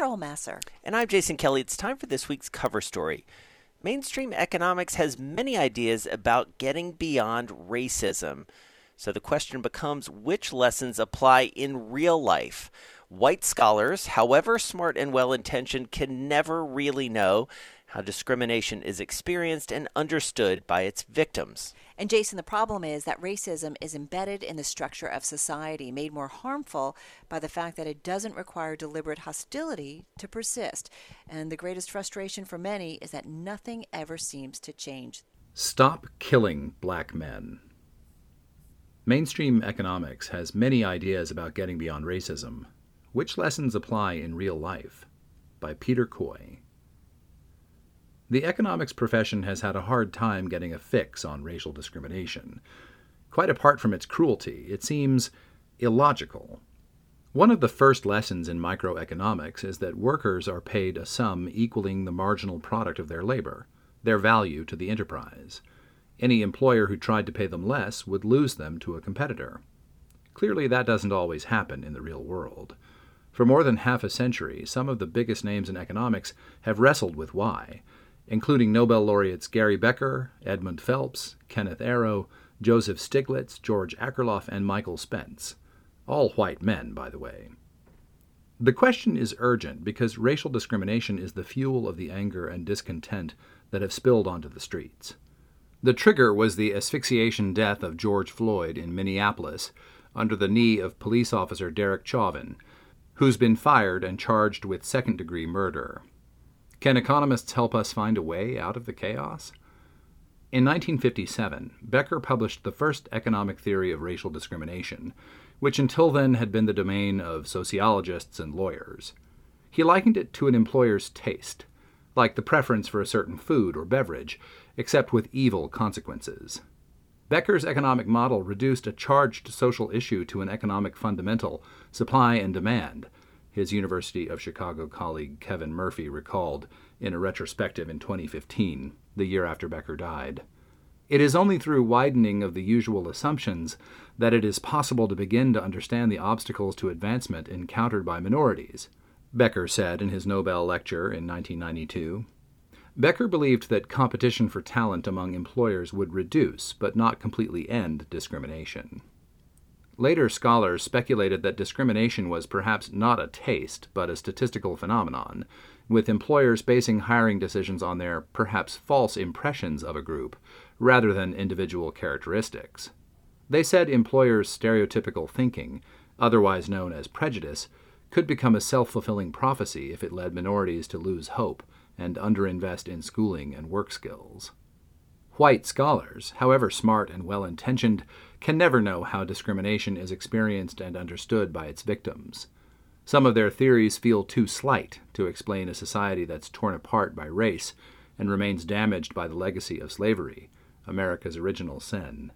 Carol Massar. And I'm Jason Kelly. It's time for this week's cover story. Mainstream economics has many ideas about getting beyond racism. So the question becomes which lessons apply in real life? White scholars, however smart and well intentioned, can never really know how discrimination is experienced and understood by its victims. And Jason, the problem is that racism is embedded in the structure of society, made more harmful by the fact that it doesn't require deliberate hostility to persist. And the greatest frustration for many is that nothing ever seems to change. Stop killing black men. Mainstream economics has many ideas about getting beyond racism. Which lessons apply in real life? By Peter Coy. The economics profession has had a hard time getting a fix on racial discrimination. Quite apart from its cruelty, it seems illogical. One of the first lessons in microeconomics is that workers are paid a sum equaling the marginal product of their labor, their value to the enterprise. Any employer who tried to pay them less would lose them to a competitor. Clearly, that doesn't always happen in the real world. For more than half a century, some of the biggest names in economics have wrestled with why, including Nobel laureates Gary Becker, Edmund Phelps, Kenneth Arrow, Joseph Stiglitz, George Akerlof, and Michael Spence. All white men, by the way. The question is urgent because racial discrimination is the fuel of the anger and discontent that have spilled onto the streets. The trigger was the asphyxiation death of George Floyd in Minneapolis under the knee of police officer Derek Chauvin, who's been fired and charged with second degree murder. Can economists help us find a way out of the chaos? In 1957, Becker published the first economic theory of racial discrimination, which until then had been the domain of sociologists and lawyers. He likened it to an employer's taste, like the preference for a certain food or beverage, except with evil consequences. Becker's economic model reduced a charged social issue to an economic fundamental, supply and demand, his University of Chicago colleague Kevin Murphy recalled in a retrospective in 2015, the year after Becker died. It is only through widening of the usual assumptions that it is possible to begin to understand the obstacles to advancement encountered by minorities, Becker said in his Nobel lecture in 1992. Becker believed that competition for talent among employers would reduce, but not completely end, discrimination. Later scholars speculated that discrimination was perhaps not a taste, but a statistical phenomenon, with employers basing hiring decisions on their perhaps false impressions of a group rather than individual characteristics. They said employers' stereotypical thinking, otherwise known as prejudice, could become a self fulfilling prophecy if it led minorities to lose hope and underinvest in schooling and work skills. White scholars, however smart and well intentioned, can never know how discrimination is experienced and understood by its victims. Some of their theories feel too slight to explain a society that's torn apart by race and remains damaged by the legacy of slavery, America's original sin.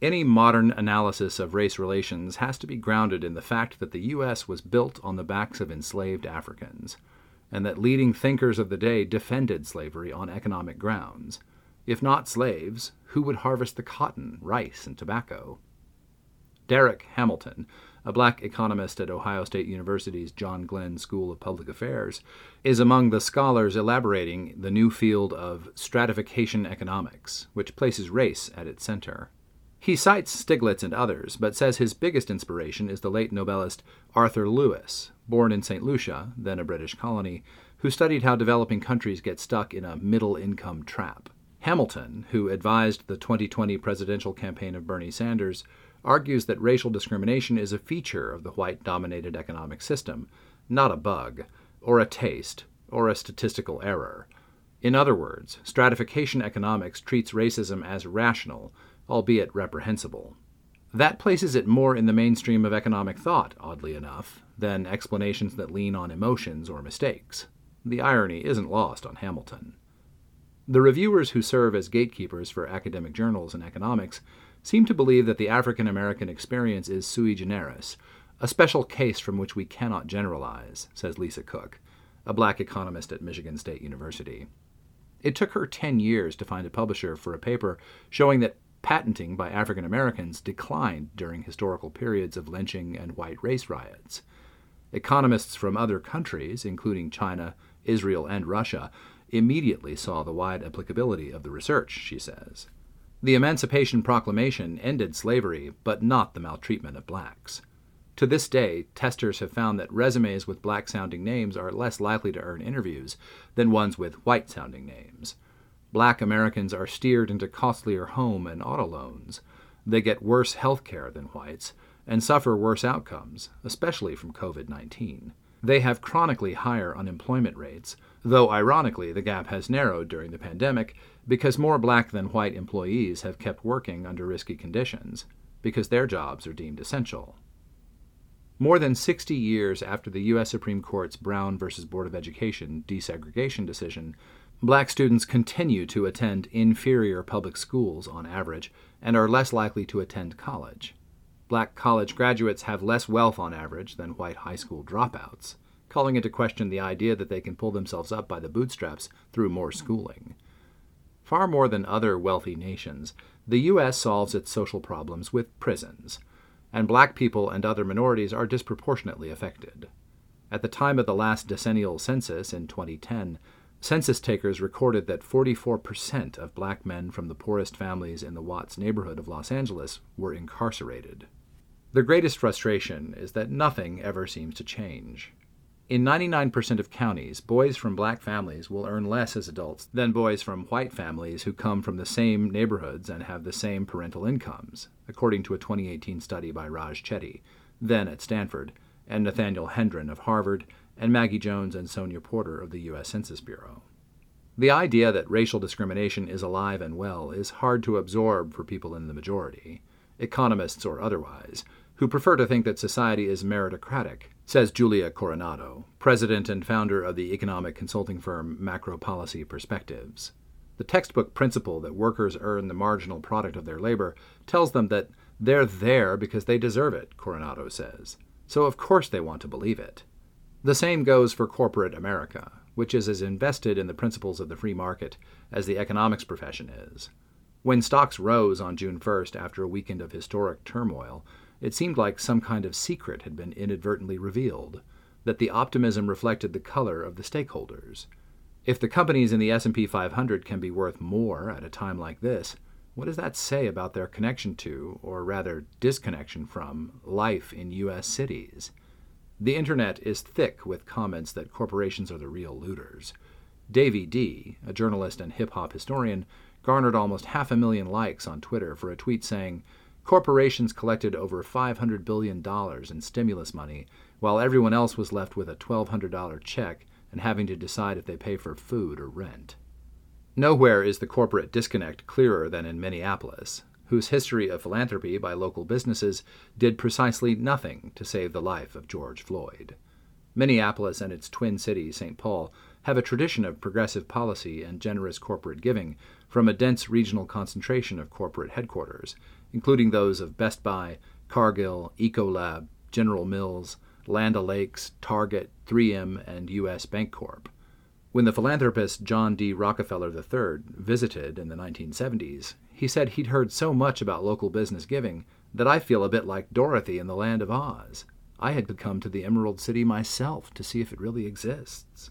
Any modern analysis of race relations has to be grounded in the fact that the U.S. was built on the backs of enslaved Africans, and that leading thinkers of the day defended slavery on economic grounds. If not slaves, who would harvest the cotton, rice, and tobacco? Darrick Hamilton, a black economist at Ohio State University's John Glenn School of Public Affairs, is among the scholars elaborating the new field of stratification economics, which places race at its center. He cites Stiglitz and others, but says his biggest inspiration is the late Nobelist Arthur Lewis, born in St. Lucia, then a British colony, who studied how developing countries get stuck in a middle income trap. Hamilton, who advised the 2020 presidential campaign of Bernie Sanders, argues that racial discrimination is a feature of the white dominated economic system, not a bug, or a taste, or a statistical error. In other words, stratification economics treats racism as rational, albeit reprehensible. That places it more in the mainstream of economic thought, oddly enough, than explanations that lean on emotions or mistakes. The irony isn't lost on Hamilton. The reviewers who serve as gatekeepers for academic journals in economics seem to believe that the African American experience is sui generis, a special case from which we cannot generalize, says Lisa Cook, a black economist at Michigan State University. It took her 10 years to find a publisher for a paper showing that patenting by African Americans declined during historical periods of lynching and white race riots. Economists from other countries, including China, Israel, and Russia, immediately saw the wide applicability of the research, she says. The Emancipation Proclamation ended slavery, but not the maltreatment of blacks. To this day, testers have found that resumes with black sounding names are less likely to earn interviews than ones with white sounding names. Black Americans are steered into costlier home and auto loans. They get worse health care than whites and suffer worse outcomes, especially from COVID 19. They have chronically higher unemployment rates, though ironically, the gap has narrowed during the pandemic because more black than white employees have kept working under risky conditions, because their jobs are deemed essential. More than 60 years after the U.S. Supreme Court's Brown v. Board of Education desegregation decision, black students continue to attend inferior public schools on average and are less likely to attend college. Black college graduates have less wealth on average than white high school dropouts, calling into question the idea that they can pull themselves up by the bootstraps through more schooling. Far more than other wealthy nations, the U.S. solves its social problems with prisons, and black people and other minorities are disproportionately affected. At the time of the last decennial census in 2010, census takers recorded that 44% of black men from the poorest families in the Watts neighborhood of Los Angeles were incarcerated. The greatest frustration is that nothing ever seems to change. In 99% of counties, boys from black families will earn less as adults than boys from white families who come from the same neighborhoods and have the same parental incomes, according to a 2018 study by Raj Chetty, then at Stanford, and Nathaniel Hendren of Harvard, and Maggie Jones and Sonya Porter of the U.S. Census Bureau. The idea that racial discrimination is alive and well is hard to absorb for people in the majority, economists or otherwise, who prefer to think that society is meritocratic, says Julia Coronado, president and founder of the economic consulting firm Macro Policy Perspectives. The textbook principle that workers earn the marginal product of their labor tells them that they're there because they deserve it, Coronado says. So of course they want to believe it. The same goes for corporate America, which is as invested in the principles of the free market as the economics profession is. When stocks rose on June 1st after a weekend of historic turmoil, it seemed like some kind of secret had been inadvertently revealed, that the optimism reflected the color of the stakeholders. If the companies in the S&P 500 can be worth more at a time like this, what does that say about their connection to, or rather disconnection from, life in US cities? The internet is thick with comments that corporations are the real looters. Davey D, a journalist and hip hop historian, garnered almost half a million likes on Twitter for a tweet saying, Corporations collected over $500 billion in stimulus money, while everyone else was left with a $1,200 check and having to decide if they pay for food or rent. Nowhere is the corporate disconnect clearer than in Minneapolis, whose history of philanthropy by local businesses did precisely nothing to save the life of George Floyd. Minneapolis and its twin city, St. Paul, have a tradition of progressive policy and generous corporate giving from a dense regional concentration of corporate headquarters, including those of Best Buy, Cargill, Ecolab, General Mills, Land O'Lakes, Target, 3M, and U.S. Bancorp. When the philanthropist John D. Rockefeller III visited in the 1970s, he said he'd heard so much about local business giving that I feel a bit like Dorothy in the Land of Oz. I had to come to the Emerald City myself to see if it really exists.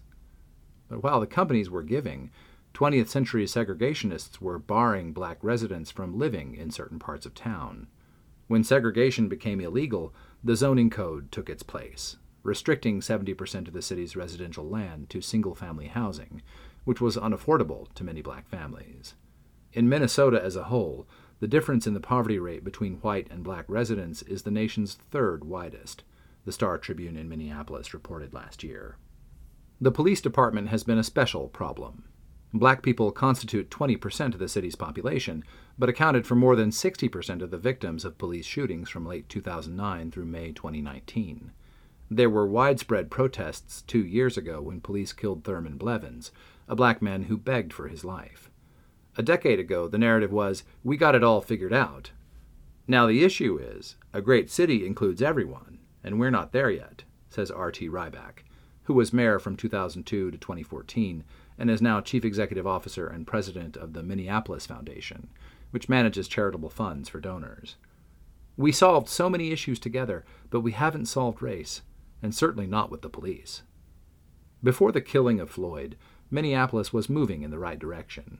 But while the companies were giving, 20th century segregationists were barring black residents from living in certain parts of town. When segregation became illegal, the zoning code took its place, restricting 70% of the city's residential land to single family housing, which was unaffordable to many black families. In Minnesota as a whole, the difference in the poverty rate between white and black residents is the nation's third widest, the Star Tribune in Minneapolis reported last year. The police department has been a special problem. Black people constitute 20% of the city's population, but accounted for more than 60% of the victims of police shootings from late 2009 through May 2019. There were widespread protests two years ago when police killed Thurman Blevins, a black man who begged for his life. A decade ago, the narrative was, we got it all figured out. Now the issue is, a great city includes everyone, and we're not there yet, says R.T. Rybak, who was mayor from 2002 to 2014 and is now Chief Executive Officer and President of the Minneapolis Foundation, which manages charitable funds for donors. We solved so many issues together, but we haven't solved race. and certainly not with the police. Before the killing of Floyd, Minneapolis was moving in the right direction.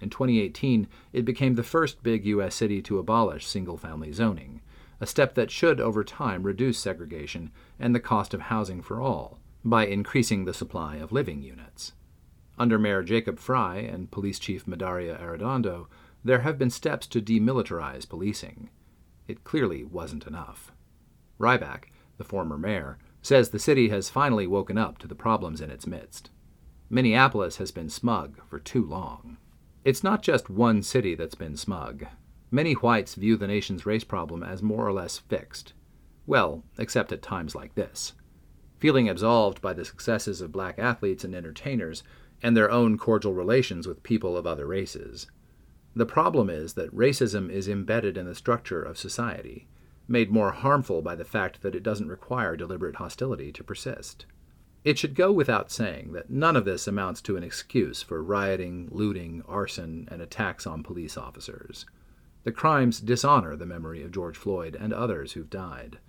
In 2018, it became the first big U.S. city to abolish single family zoning, a step that should over time reduce segregation and the cost of housing for all by increasing the supply of living units. Under Mayor Jacob Frey and Police Chief Medaria Arradondo, there have been steps to demilitarize policing. It clearly wasn't enough. Rybak, the former mayor, says the city has finally woken up to the problems in its midst. Minneapolis has been smug for too long. It's not just one city that's been smug. Many whites view the nation's race problem as more or less fixed. Well, except at times like this. Feeling absolved by the successes of black athletes and entertainers and their own cordial relations with people of other races. The problem is that racism is embedded in the structure of society, made more harmful by the fact that it doesn't require deliberate hostility to persist. It should go without saying that none of this amounts to an excuse for rioting, looting, arson, and attacks on police officers. The crimes dishonor the memory of George Floyd and others who've died.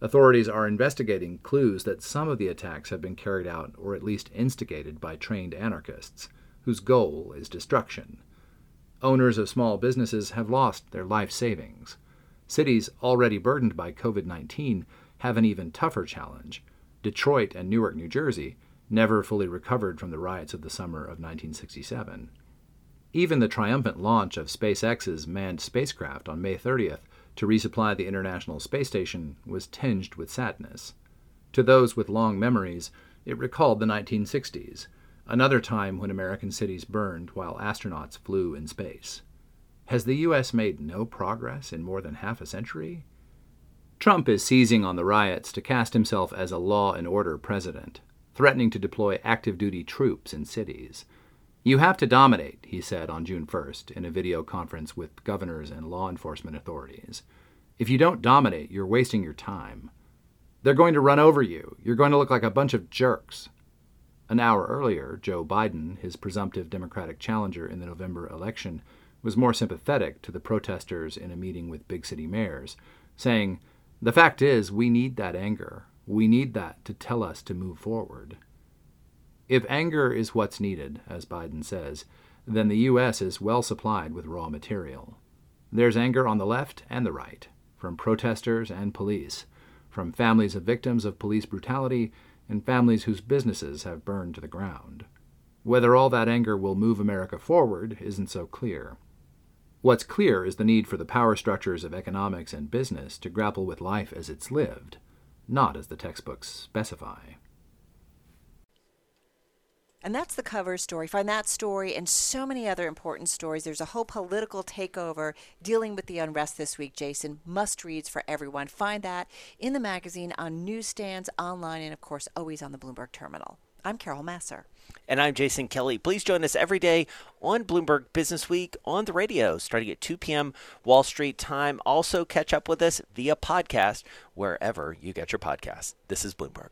Authorities are investigating clues that some of the attacks have been carried out or at least instigated by trained anarchists, whose goal is destruction. Owners of small businesses have lost their life savings. Cities already burdened by COVID 19 have an even tougher challenge Detroit and Newark, New Jersey, never fully recovered from the riots of the summer of 1967. Even the triumphant launch of SpaceX's manned spacecraft on May 30th to resupply the International Space Station was tinged with sadness. To those with long memories, it recalled the 1960s, another time when American cities burned while astronauts flew in space. Has the U.S. made no progress in more than half a century? Trump is seizing on the riots to cast himself as a law and order president, threatening to deploy active duty troops in cities. You have to dominate, he said on June 1st in a video conference with governors and law enforcement authorities. If you don't dominate, you're wasting your time. They're going to run over you. You're going to look like a bunch of jerks. An hour earlier, Joe Biden, his presumptive Democratic challenger in the November election, was more sympathetic to the protesters in a meeting with big city mayors, saying, the fact is, we need that anger. We need that to tell us to move forward. If anger is what's needed, as Biden says, then the U.S. is well supplied with raw material. There's anger on the left and the right, from protesters and police, from families of victims of police brutality and families whose businesses have burned to the ground. Whether all that anger will move America forward isn't so clear. What's clear is the need for the power structures of economics and business to grapple with life as it's lived, not as the textbooks specify. And that's the cover story. Find that story and so many other important stories. There's a whole political takeover dealing with the unrest this week, Jason. Must reads for everyone. Find that in the magazine, on newsstands, online, and of course, always on the Bloomberg terminal. I'm Carol Massar. And I'm Jason Kelly. Please join us every day on Bloomberg Business Week on the radio starting at 2 p.m. Wall Street time. Also, catch up with us via podcast wherever you get your podcasts. This is Bloomberg.